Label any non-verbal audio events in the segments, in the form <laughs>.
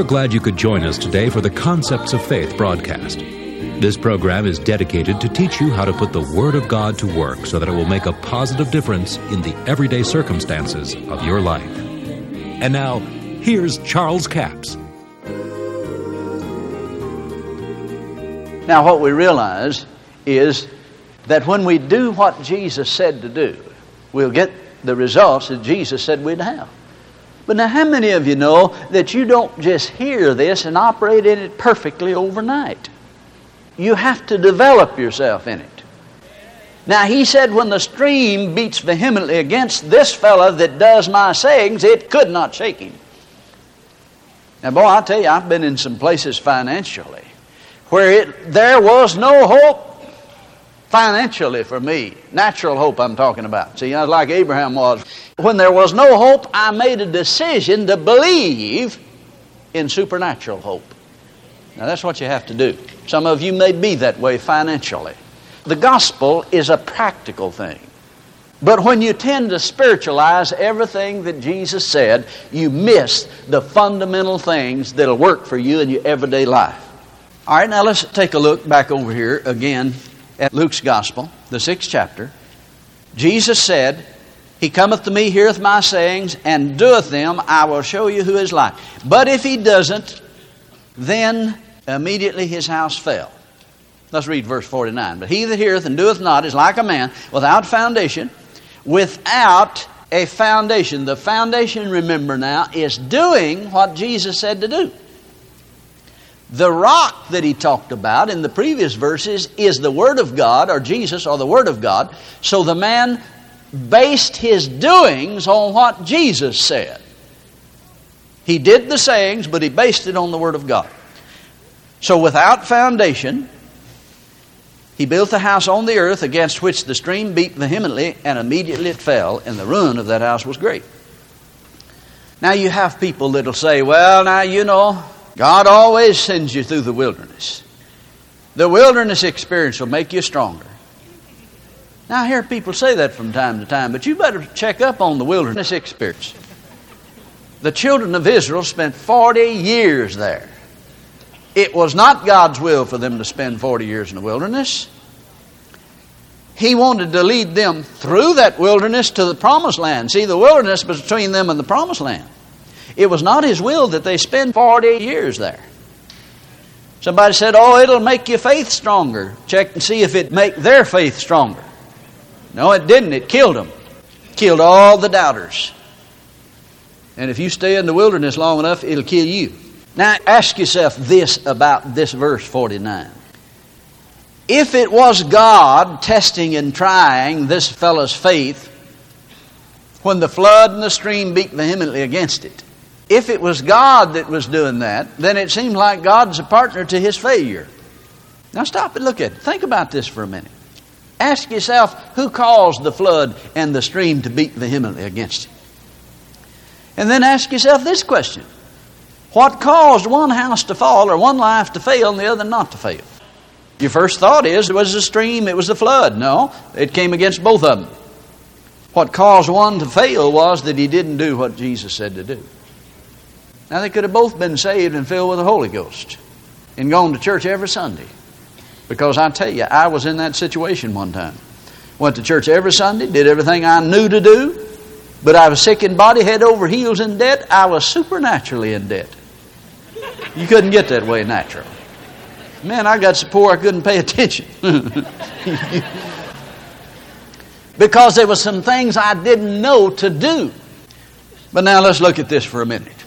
are glad you could join us today for the Concepts of Faith broadcast. This program is dedicated to teach you how to put the Word of God to work so that it will make a positive difference in the everyday circumstances of your life. And now, here's Charles Capps. Now, what we realize is that when we do what Jesus said to do, we'll get the results that Jesus said we'd have. But now, how many of you know that you don't just hear this and operate in it perfectly overnight? You have to develop yourself in it. Now, he said, when the stream beats vehemently against this fellow that does my sayings, it could not shake him. Now, boy, I tell you, I've been in some places financially where it, there was no hope financially for me. Natural hope I'm talking about. See, I was like Abraham was. When there was no hope, I made a decision to believe in supernatural hope. Now that's what you have to do. Some of you may be that way financially. The gospel is a practical thing. But when you tend to spiritualize everything that Jesus said, you miss the fundamental things that'll work for you in your everyday life. All right, now let's take a look back over here again at Luke's Gospel, the sixth chapter, Jesus said, He cometh to me, heareth my sayings, and doeth them, I will show you who is like. But if he doesn't, then immediately his house fell. Let's read verse 49. But he that heareth and doeth not is like a man without foundation, without a foundation. The foundation, remember now, is doing what Jesus said to do. The rock that he talked about in the previous verses is the Word of God, or Jesus, or the Word of God. So the man based his doings on what Jesus said. He did the sayings, but he based it on the Word of God. So without foundation, he built a house on the earth against which the stream beat vehemently, and immediately it fell, and the ruin of that house was great. Now you have people that'll say, well, now you know, God always sends you through the wilderness. The wilderness experience will make you stronger. Now, I hear people say that from time to time, but you better check up on the wilderness experience. The children of Israel spent 40 years there. It was not God's will for them to spend 40 years in the wilderness. He wanted to lead them through that wilderness to the promised land. See, the wilderness was between them and the promised land. It was not his will that they spend 40 years there. Somebody said, Oh, it'll make your faith stronger. Check and see if it make their faith stronger. No, it didn't. It killed them. Killed all the doubters. And if you stay in the wilderness long enough, it'll kill you. Now ask yourself this about this verse 49. If it was God testing and trying this fellow's faith when the flood and the stream beat vehemently against it, if it was God that was doing that, then it seemed like God's a partner to his failure. Now stop and look at it. Think about this for a minute. Ask yourself who caused the flood and the stream to beat vehemently against it? And then ask yourself this question What caused one house to fall or one life to fail and the other not to fail? Your first thought is it was the stream, it was the flood. No, it came against both of them. What caused one to fail was that he didn't do what Jesus said to do. Now, they could have both been saved and filled with the Holy Ghost and gone to church every Sunday. Because I tell you, I was in that situation one time. Went to church every Sunday, did everything I knew to do, but I was sick in body, head over heels in debt. I was supernaturally in debt. You couldn't get that way naturally. Man, I got so poor I couldn't pay <laughs> attention. because there were some things I didn't know to do. But now let's look at this for a minute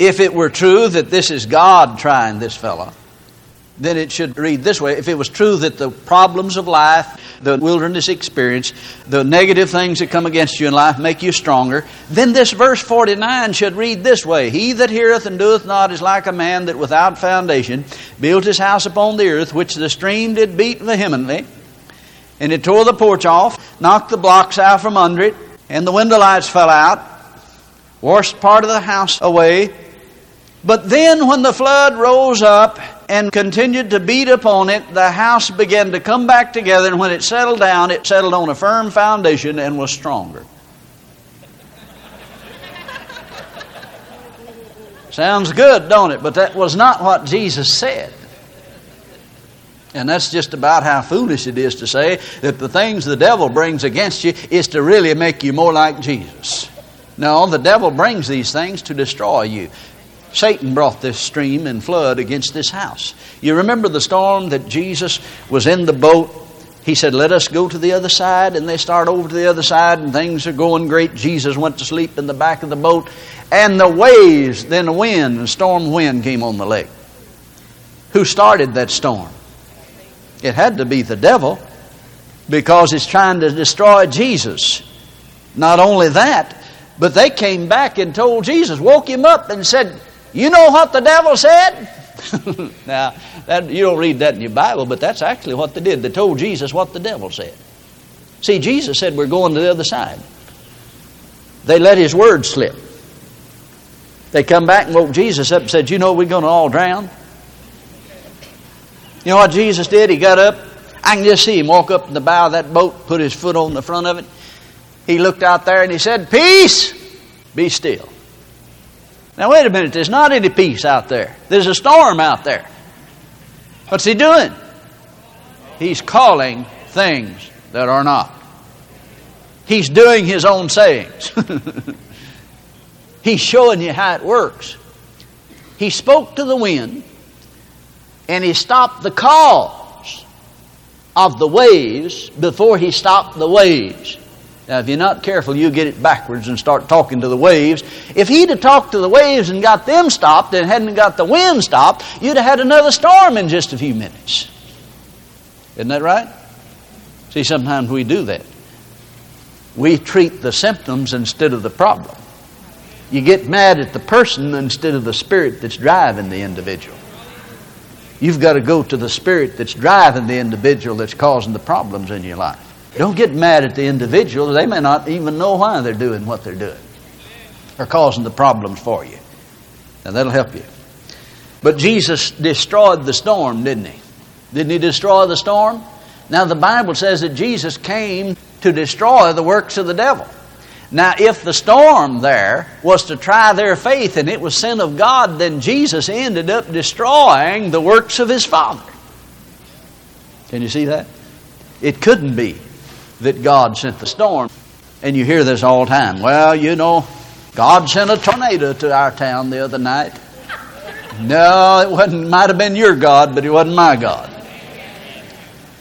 if it were true that this is God trying this fellow, then it should read this way. If it was true that the problems of life, the wilderness experience, the negative things that come against you in life make you stronger, then this verse 49 should read this way He that heareth and doeth not is like a man that without foundation built his house upon the earth, which the stream did beat vehemently, and it tore the porch off, knocked the blocks out from under it, and the window lights fell out, washed part of the house away, but then, when the flood rose up and continued to beat upon it, the house began to come back together, and when it settled down, it settled on a firm foundation and was stronger. <laughs> Sounds good, don't it? But that was not what Jesus said. And that's just about how foolish it is to say that the things the devil brings against you is to really make you more like Jesus. No, the devil brings these things to destroy you. Satan brought this stream and flood against this house. You remember the storm that Jesus was in the boat? He said, Let us go to the other side. And they start over to the other side, and things are going great. Jesus went to sleep in the back of the boat. And the waves, then the wind, the storm wind came on the lake. Who started that storm? It had to be the devil because it's trying to destroy Jesus. Not only that, but they came back and told Jesus, woke him up and said, You know what the devil said? <laughs> now, that, you don't read that in your Bible, but that's actually what they did. They told Jesus what the devil said. See, Jesus said, We're going to the other side. They let his word slip. They come back and woke Jesus up and said, You know, we're going to all drown. You know what Jesus did? He got up. I can just see him walk up in the bow of that boat, put his foot on the front of it. He looked out there and he said, Peace, be still. Now, wait a minute. There's not any peace out there, there's a storm out there. What's he doing? He's calling things that are not. He's doing his own sayings. <laughs> He's showing you how it works. He spoke to the wind and he stopped the cause of the waves before he stopped the waves. Now, if you're not careful, you'll get it backwards and start talking to the waves. If he'd have talked to the waves and got them stopped and hadn't got the wind stopped, you'd have had another storm in just a few minutes. Isn't that right? See, sometimes we do that. We treat the symptoms instead of the problem. You get mad at the person instead of the spirit that's driving the individual. You've got to go to the spirit that's driving the individual that's causing the problems in your life. Don't get mad at the individual. They may not even know why they're doing what they're doing or causing the problems for you. And that'll help you. But Jesus destroyed the storm, didn't he? Didn't he destroy the storm? Now, the Bible says that Jesus came to destroy the works of the devil. Now, if the storm there was to try their faith and it was sin of God, then Jesus ended up destroying the works of his Father. Can you see that? It couldn't be that God sent the storm. And you hear this all the time. Well, you know, God sent a tornado to our town the other night. No, it wasn't, might have been your God, but it wasn't my God.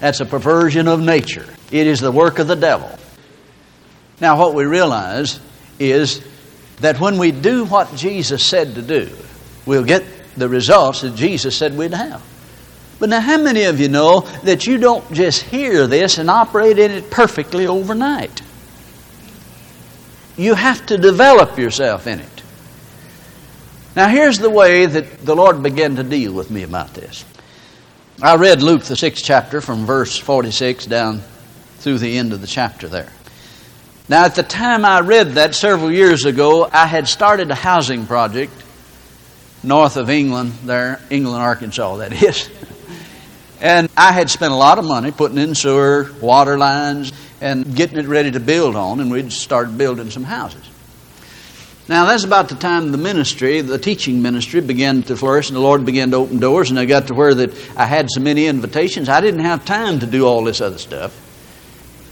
That's a perversion of nature. It is the work of the devil. Now, what we realize is that when we do what Jesus said to do, we'll get the results that Jesus said we'd have. But now, how many of you know that you don't just hear this and operate in it perfectly overnight? You have to develop yourself in it. Now, here's the way that the Lord began to deal with me about this. I read Luke, the sixth chapter, from verse 46 down through the end of the chapter there. Now, at the time I read that several years ago, I had started a housing project north of England, there, England, Arkansas, that is. <laughs> and I had spent a lot of money putting in sewer, water lines, and getting it ready to build on, and we'd started building some houses. Now, that's about the time the ministry, the teaching ministry, began to flourish, and the Lord began to open doors, and I got to where that I had so many invitations, I didn't have time to do all this other stuff.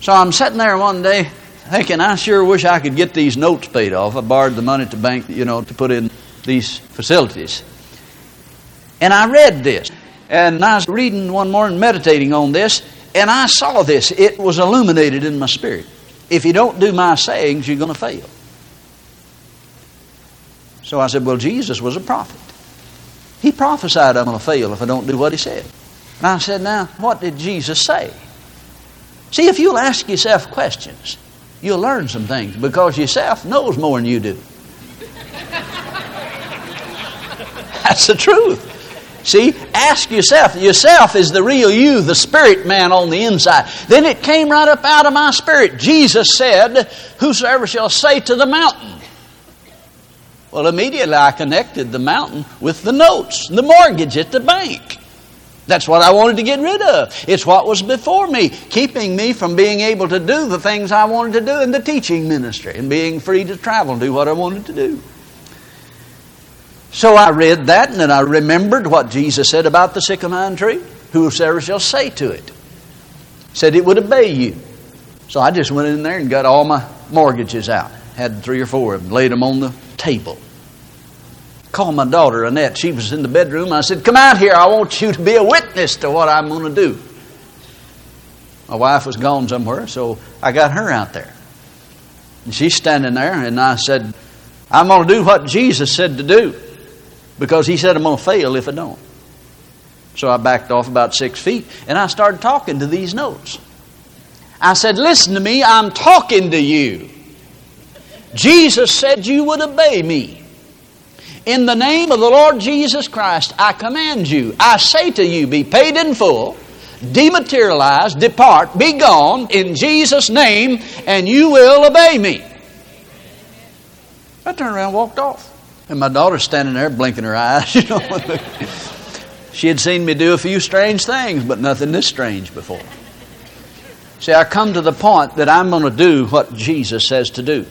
So I'm sitting there one day thinking, I sure wish I could get these notes paid off. I borrowed the money to bank, you know, to put in these facilities. And I read this. And I was reading one morning, meditating on this, and I saw this. It was illuminated in my spirit. If you don't do my sayings, you're going to fail. So I said, Well, Jesus was a prophet. He prophesied I'm going to fail if I don't do what he said. And I said, Now, what did Jesus say? See, if you'll ask yourself questions, you'll learn some things because yourself knows more than you do. <laughs> That's the truth. See, ask yourself. Yourself is the real you, the spirit man on the inside. Then it came right up out of my spirit. Jesus said, Whosoever shall say to the mountain. Well, immediately I connected the mountain with the notes, the mortgage at the bank. That's what I wanted to get rid of. It's what was before me, keeping me from being able to do the things I wanted to do in the teaching ministry and being free to travel and do what I wanted to do. So I read that, and then I remembered what Jesus said about the sycamore tree. Whosoever shall say to it, said it would obey you. So I just went in there and got all my mortgages out. Had three or four of them, laid them on the table. Called my daughter, Annette. She was in the bedroom. I said, Come out here. I want you to be a witness to what I'm going to do. My wife was gone somewhere, so I got her out there. And she's standing there, and I said, I'm going to do what Jesus said to do because he said I'm going to fail if I don't. So I backed off about six feet and I started talking to these notes. I said, Listen to me, I'm talking to you. Jesus said you would obey me. In the name of the Lord Jesus Christ, I command you, I say to you, be paid in full, dematerialize, depart, be gone in Jesus' name, and you will obey me. I turned around and walked off. And my daughter's standing there blinking her eyes, <laughs> you know. she had seen me do a few strange things, but nothing this strange before. See, I come to the point that I'm going to do what Jesus says to do.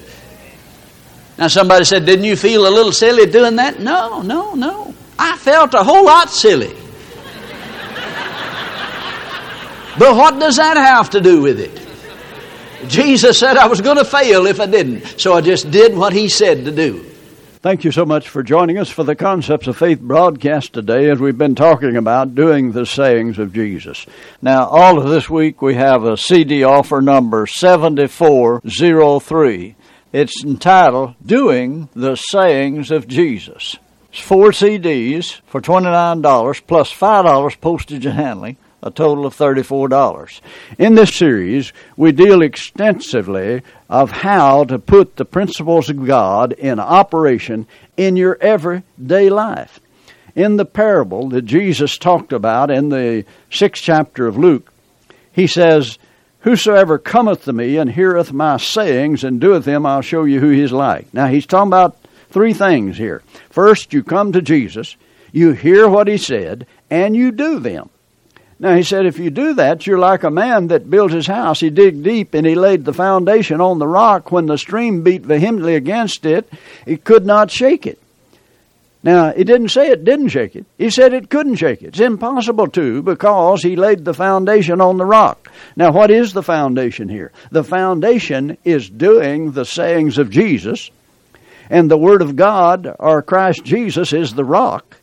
Now, somebody said, Didn't you feel a little silly doing that? No, no, no. I felt a whole lot silly. but what does that have to do with it? Jesus said I was going to fail if I didn't. So I just did what he said to do. Thank you so much for joining us for the Concepts of Faith broadcast today as we've been talking about doing the sayings of Jesus. Now, all of this week we have a CD offer number 7403. It's entitled Doing the Sayings of Jesus. It's four CDs for $29 plus $5 postage and handling a total of $34. In this series, we deal extensively of how to put the principles of God in operation in your everyday life. In the parable that Jesus talked about in the sixth chapter of Luke, he says, Whosoever cometh to me and heareth my sayings and doeth them, I'll show you who he's like. Now, he's talking about three things here. First, you come to Jesus, you hear what he said, and you do them. Now he said, if you do that, you're like a man that built his house. He digged deep and he laid the foundation on the rock. When the stream beat vehemently against it, it could not shake it. Now, he didn't say it didn't shake it. He said it couldn't shake it. It's impossible to because he laid the foundation on the rock. Now, what is the foundation here? The foundation is doing the sayings of Jesus, and the Word of God, or Christ Jesus, is the rock.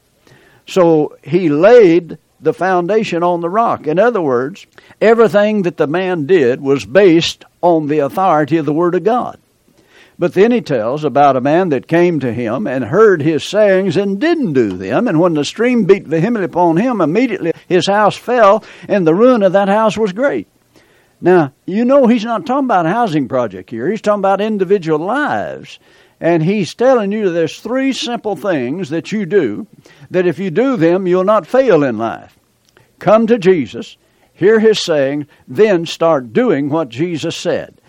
So he laid the foundation on the rock. In other words, everything that the man did was based on the authority of the Word of God. But then he tells about a man that came to him and heard his sayings and didn't do them. And when the stream beat vehemently upon him, immediately his house fell, and the ruin of that house was great. Now, you know he's not talking about a housing project here. He's talking about individual lives. And he's telling you there's three simple things that you do that if you do them, you'll not fail in life. Come to Jesus, hear his saying, then start doing what Jesus said.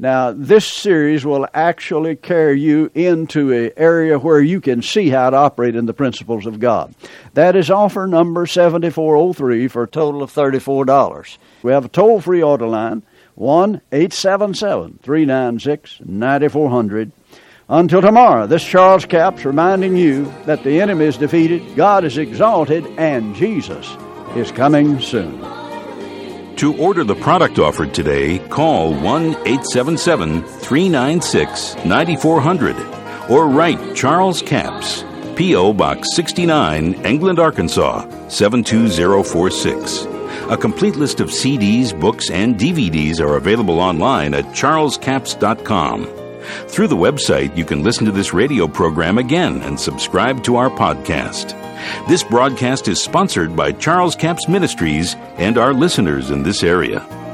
Now, this series will actually carry you into an area where you can see how to operate in the principles of God. That is offer number 7403 for a total of $34. We have a toll free order line 1 877 396 9400. Until tomorrow, this Charles Capps reminding you that the enemy is defeated, God is exalted, and Jesus is coming soon. To order the product offered today, call 1 877 396 9400 or write Charles Capps, P.O. Box 69, England, Arkansas 72046. A complete list of CDs, books, and DVDs are available online at charlescapps.com. Through the website, you can listen to this radio program again and subscribe to our podcast. This broadcast is sponsored by Charles Capps Ministries and our listeners in this area.